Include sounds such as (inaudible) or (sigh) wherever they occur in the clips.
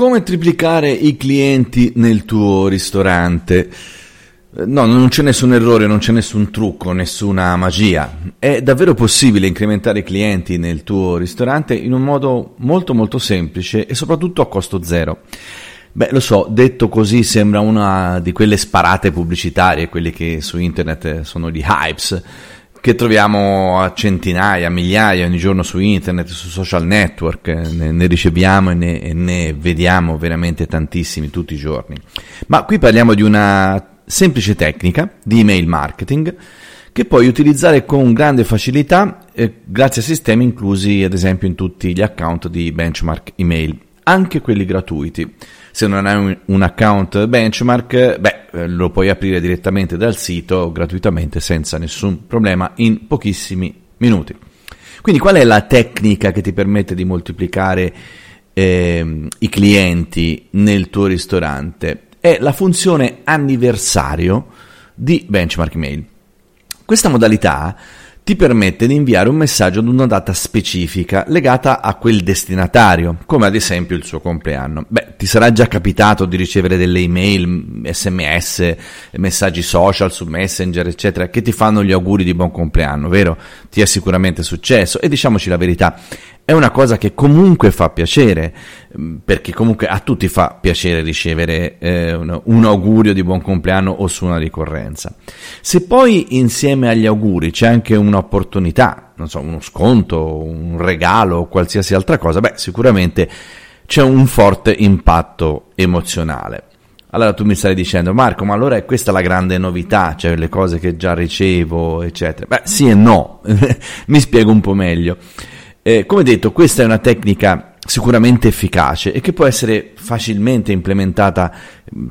Come triplicare i clienti nel tuo ristorante? No, non c'è nessun errore, non c'è nessun trucco, nessuna magia. È davvero possibile incrementare i clienti nel tuo ristorante in un modo molto molto semplice e soprattutto a costo zero. Beh, lo so, detto così sembra una di quelle sparate pubblicitarie, quelle che su internet sono gli hypes, che troviamo a centinaia, migliaia ogni giorno su internet, su social network, ne, ne riceviamo e ne, e ne vediamo veramente tantissimi tutti i giorni. Ma qui parliamo di una semplice tecnica di email marketing che puoi utilizzare con grande facilità eh, grazie a sistemi inclusi ad esempio in tutti gli account di benchmark email, anche quelli gratuiti. Se non hai un, un account benchmark, beh, eh, lo puoi aprire direttamente dal sito gratuitamente senza nessun problema in pochissimi minuti. Quindi qual è la tecnica che ti permette di moltiplicare eh, i clienti nel tuo ristorante? è la funzione anniversario di Benchmark Mail. Questa modalità ti permette di inviare un messaggio ad una data specifica legata a quel destinatario, come ad esempio il suo compleanno. Beh, ti sarà già capitato di ricevere delle email, sms, messaggi social su Messenger, eccetera, che ti fanno gli auguri di buon compleanno, vero? Ti è sicuramente successo e diciamoci la verità, è una cosa che comunque fa piacere, mm, perché comunque a tutti fa piacere ricevere eh, un, un, augurio di buon compleanno o su una ricorrenza. Se poi insieme agli auguri c'è anche un'opportunità, non so, uno sconto, un regalo o qualsiasi altra cosa, beh, sicuramente c'è un forte impatto emozionale. Allora tu mi stai dicendo, Marco, ma allora è questa la grande novità, cioè le cose che già ricevo, eccetera. Beh, sì e no, (laughs) mi spiego un po' meglio. Eh, come detto, questa è una tecnica sicuramente efficace e che può essere facilmente implementata,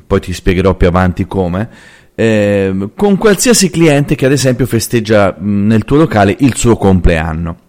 poi ti spiegherò più avanti come, eh, con qualsiasi cliente che ad esempio festeggia nel tuo locale il suo compleanno.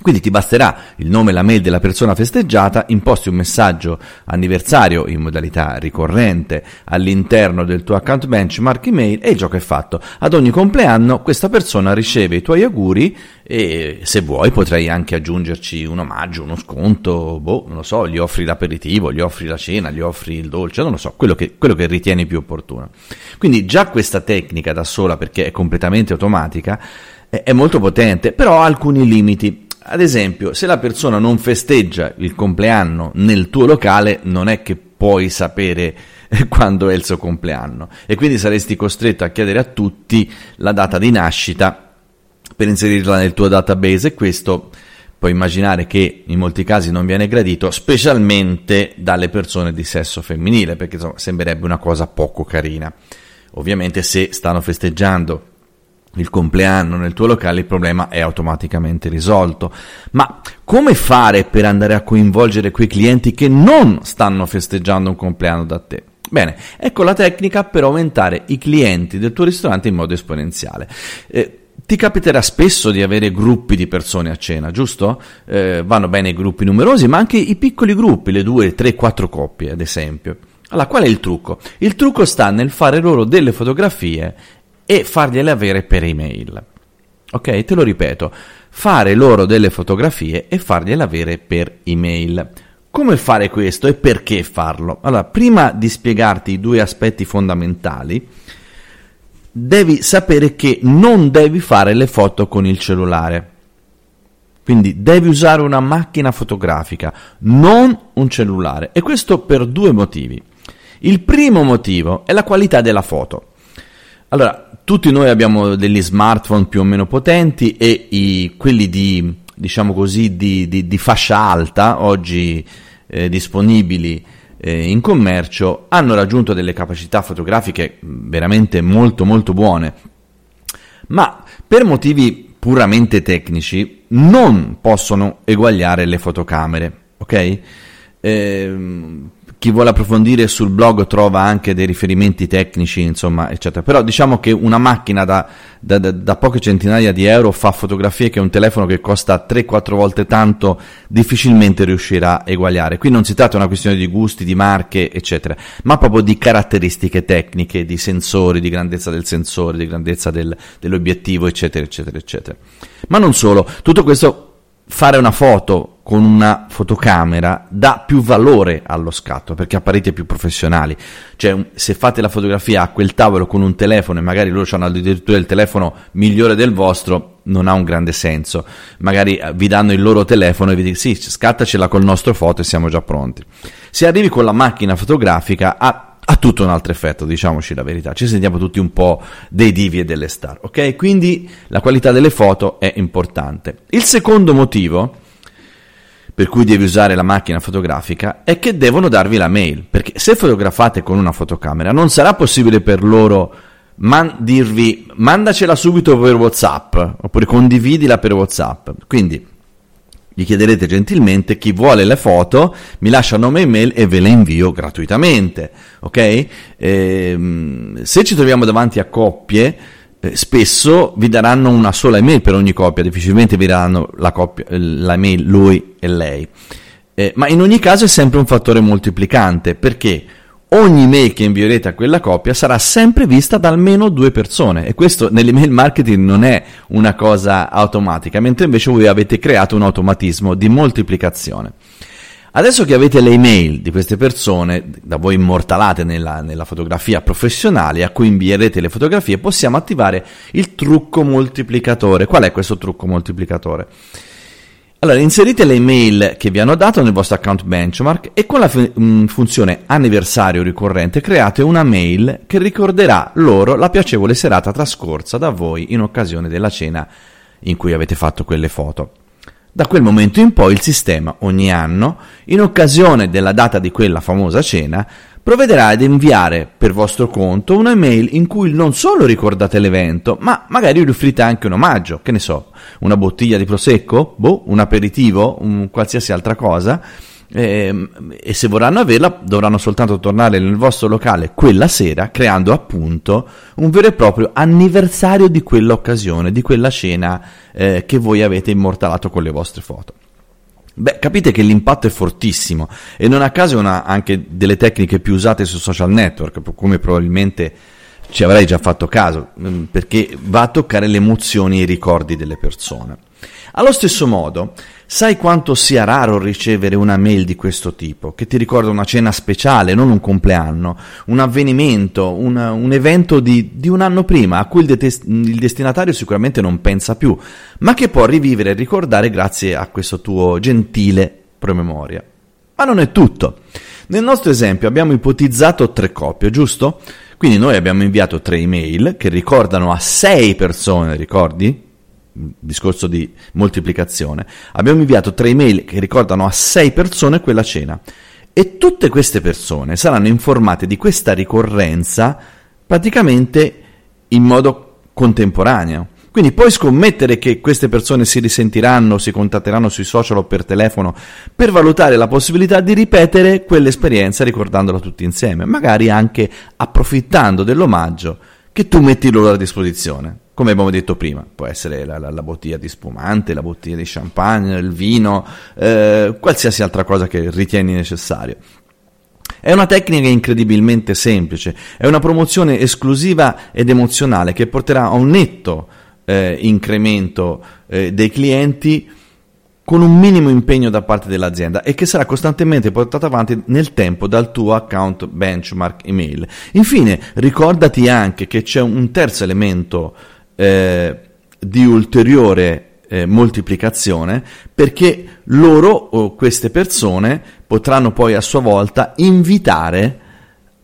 Quindi ti basterà il nome e la mail della persona festeggiata, imposti un messaggio anniversario in modalità ricorrente all'interno del tuo account benchmark email e il gioco è fatto. Ad ogni compleanno questa persona riceve i tuoi auguri e se vuoi potrai anche aggiungerci un omaggio, uno sconto, boh, non lo so, gli offri l'aperitivo, gli offri la cena, gli offri il dolce, non lo so, quello che, quello che ritieni più opportuno. Quindi già questa tecnica da sola, perché è completamente automatica, è molto potente, però ha alcuni limiti ad esempio, se la persona non festeggia il compleanno nel tuo locale, non è che puoi sapere (laughs) quando è il suo compleanno e quindi saresti costretto a chiedere a tutti la data di nascita per inserirla nel tuo database e questo puoi immaginare che in molti casi non viene gradito, specialmente dalle persone di sesso femminile, perché insomma, sembrerebbe una cosa poco carina. Ovviamente se stanno festeggiando il compleanno nel tuo locale, il problema è automaticamente risolto. Ma come fare per andare a coinvolgere quei clienti che non stanno festeggiando un compleanno da te? Bene, ecco la tecnica per aumentare i clienti del tuo ristorante in modo esponenziale. Eh, ti capiterà spesso di avere gruppi di persone a cena, giusto? Eh, vanno bene i gruppi numerosi, ma anche i piccoli gruppi, le due, tre, quattro coppie, ad esempio. Allora, qual è il trucco? Il trucco sta nel fare loro delle fotografie e fargliele avere per email. Ok, te lo ripeto, fare loro delle fotografie e fargliele avere per email. Come fare questo e perché farlo? Allora, prima di spiegarti i due aspetti fondamentali, devi sapere che non devi fare le foto con il cellulare. Quindi devi usare una macchina fotografica, non un cellulare. E questo per due motivi. Il primo motivo è la qualità della foto. Allora, tutti noi abbiamo degli smartphone più o meno potenti e i, quelli di, diciamo così, di, di, di fascia alta, oggi eh, disponibili eh, in commercio, hanno raggiunto delle capacità fotografiche veramente molto molto buone. Ma per motivi puramente tecnici non possono eguagliare le fotocamere, ok? Eh, chi vuole approfondire sul blog trova anche dei riferimenti tecnici, insomma, eccetera. Però diciamo che una macchina da, da, da poche centinaia di euro fa fotografie che un telefono che costa 3-4 volte tanto difficilmente riuscirà a eguagliare. Qui non si tratta di una questione di gusti, di marche, eccetera, ma proprio di caratteristiche tecniche, di sensori, di grandezza del sensore, di grandezza del, dell'obiettivo, eccetera, eccetera, eccetera. Ma non solo, tutto questo fare una foto con una fotocamera dà più valore allo scatto perché apparite più professionali. Cioè, se fate la fotografia a quel tavolo con un telefono e magari loro hanno addirittura il telefono migliore del vostro, non ha un grande senso. Magari eh, vi danno il loro telefono e vi dicono sì, scattacela col nostro foto e siamo già pronti. Se arrivi con la macchina fotografica ha, ha tutto un altro effetto, diciamoci la verità. Ci sentiamo tutti un po' dei divi e delle star, ok? Quindi la qualità delle foto è importante. Il secondo motivo per cui devi usare la macchina fotografica è che devono darvi la mail, perché se fotografate con una fotocamera non sarà possibile per loro man- dirvi mandacela subito per WhatsApp oppure condividila per WhatsApp. Quindi gli chiederete gentilmente chi vuole le foto, mi lascia nome e mail e ve le invio gratuitamente, ok? Ehm, se ci troviamo davanti a coppie eh, spesso vi daranno una sola email per ogni coppia, difficilmente vi daranno la, coppia, la mail lui e lei. Eh, ma in ogni caso è sempre un fattore moltiplicante perché ogni mail che invierete a quella coppia sarà sempre vista da almeno due persone e questo nell'email marketing non è una cosa automatica, mentre invece voi avete creato un automatismo di moltiplicazione. Adesso che avete le email di queste persone, da voi immortalate nella, nella, fotografia professionale, a cui invierete le fotografie, possiamo attivare il trucco moltiplicatore. Qual è questo trucco moltiplicatore? Allora, inserite le email che vi hanno dato nel vostro account benchmark e con la mm, funzione anniversario ricorrente create una mail che ricorderà loro la piacevole serata trascorsa da voi in occasione della cena in cui avete fatto quelle foto. Da quel momento in poi il sistema ogni anno, in occasione della data di quella famosa cena, provvederà ad inviare per vostro conto un'email in cui non solo ricordate l'evento, ma magari vi offrite anche un omaggio, che ne so, una bottiglia di prosecco, boh, un aperitivo, un qualsiasi altra cosa, e, ehm, e se vorranno averla dovranno soltanto tornare nel vostro locale quella sera creando appunto un vero e proprio anniversario di quell'occasione, di quella cena eh, che voi avete immortalato con le vostre foto. Beh, capite che l'impatto è fortissimo e non a caso è una anche delle tecniche più usate su social network, come probabilmente ci avrei già fatto caso, mm, perché va a toccare le emozioni e i ricordi delle persone. Allo stesso modo, sai quanto sia raro ricevere una mail di questo tipo, che ti ricorda una cena speciale, non un compleanno, un avvenimento, un, un evento di, di, un anno prima, a cui il, det- il destinatario sicuramente non pensa più, ma che può rivivere e ricordare grazie a questo tuo gentile promemoria. Ma non è tutto. Nel nostro esempio abbiamo ipotizzato tre coppie, giusto? Quindi noi abbiamo inviato tre email che ricordano a sei persone, ricordi? Discorso di moltiplicazione, abbiamo inviato tre email che ricordano a sei persone quella cena e tutte queste persone saranno informate di questa ricorrenza praticamente in modo contemporaneo. Quindi puoi scommettere che queste persone si risentiranno, si contatteranno sui social o per telefono per valutare la possibilità di ripetere quell'esperienza ricordandola tutti insieme, magari anche approfittando dell'omaggio che tu metti loro a disposizione come abbiamo detto prima, può essere la, la, la, bottiglia di spumante, la bottiglia di champagne, il vino, eh, qualsiasi altra cosa che ritieni necessario. È una tecnica incredibilmente semplice, è una promozione esclusiva ed emozionale che porterà a un netto eh, incremento eh, dei clienti con un minimo impegno da parte dell'azienda e che sarà costantemente portato avanti nel tempo dal tuo account benchmark email. Infine, ricordati anche che c'è un terzo elemento eh, di ulteriore eh, moltiplicazione perché loro o queste persone potranno poi a sua volta invitare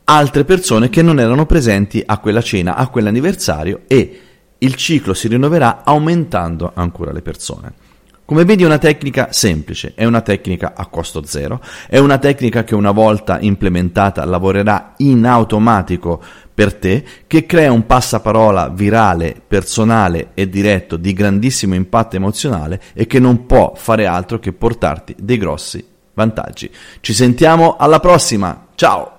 altre persone che non erano presenti a quella cena, a quell'anniversario e il ciclo si rinnoverà aumentando ancora le persone. Come vedi è una tecnica semplice, è una tecnica a costo zero, è una tecnica che una volta implementata lavorerà in automatico per te, che crea un passaparola virale, personale e diretto di grandissimo impatto emozionale e che non può fare altro che portarti dei grossi vantaggi. Ci sentiamo alla prossima, ciao!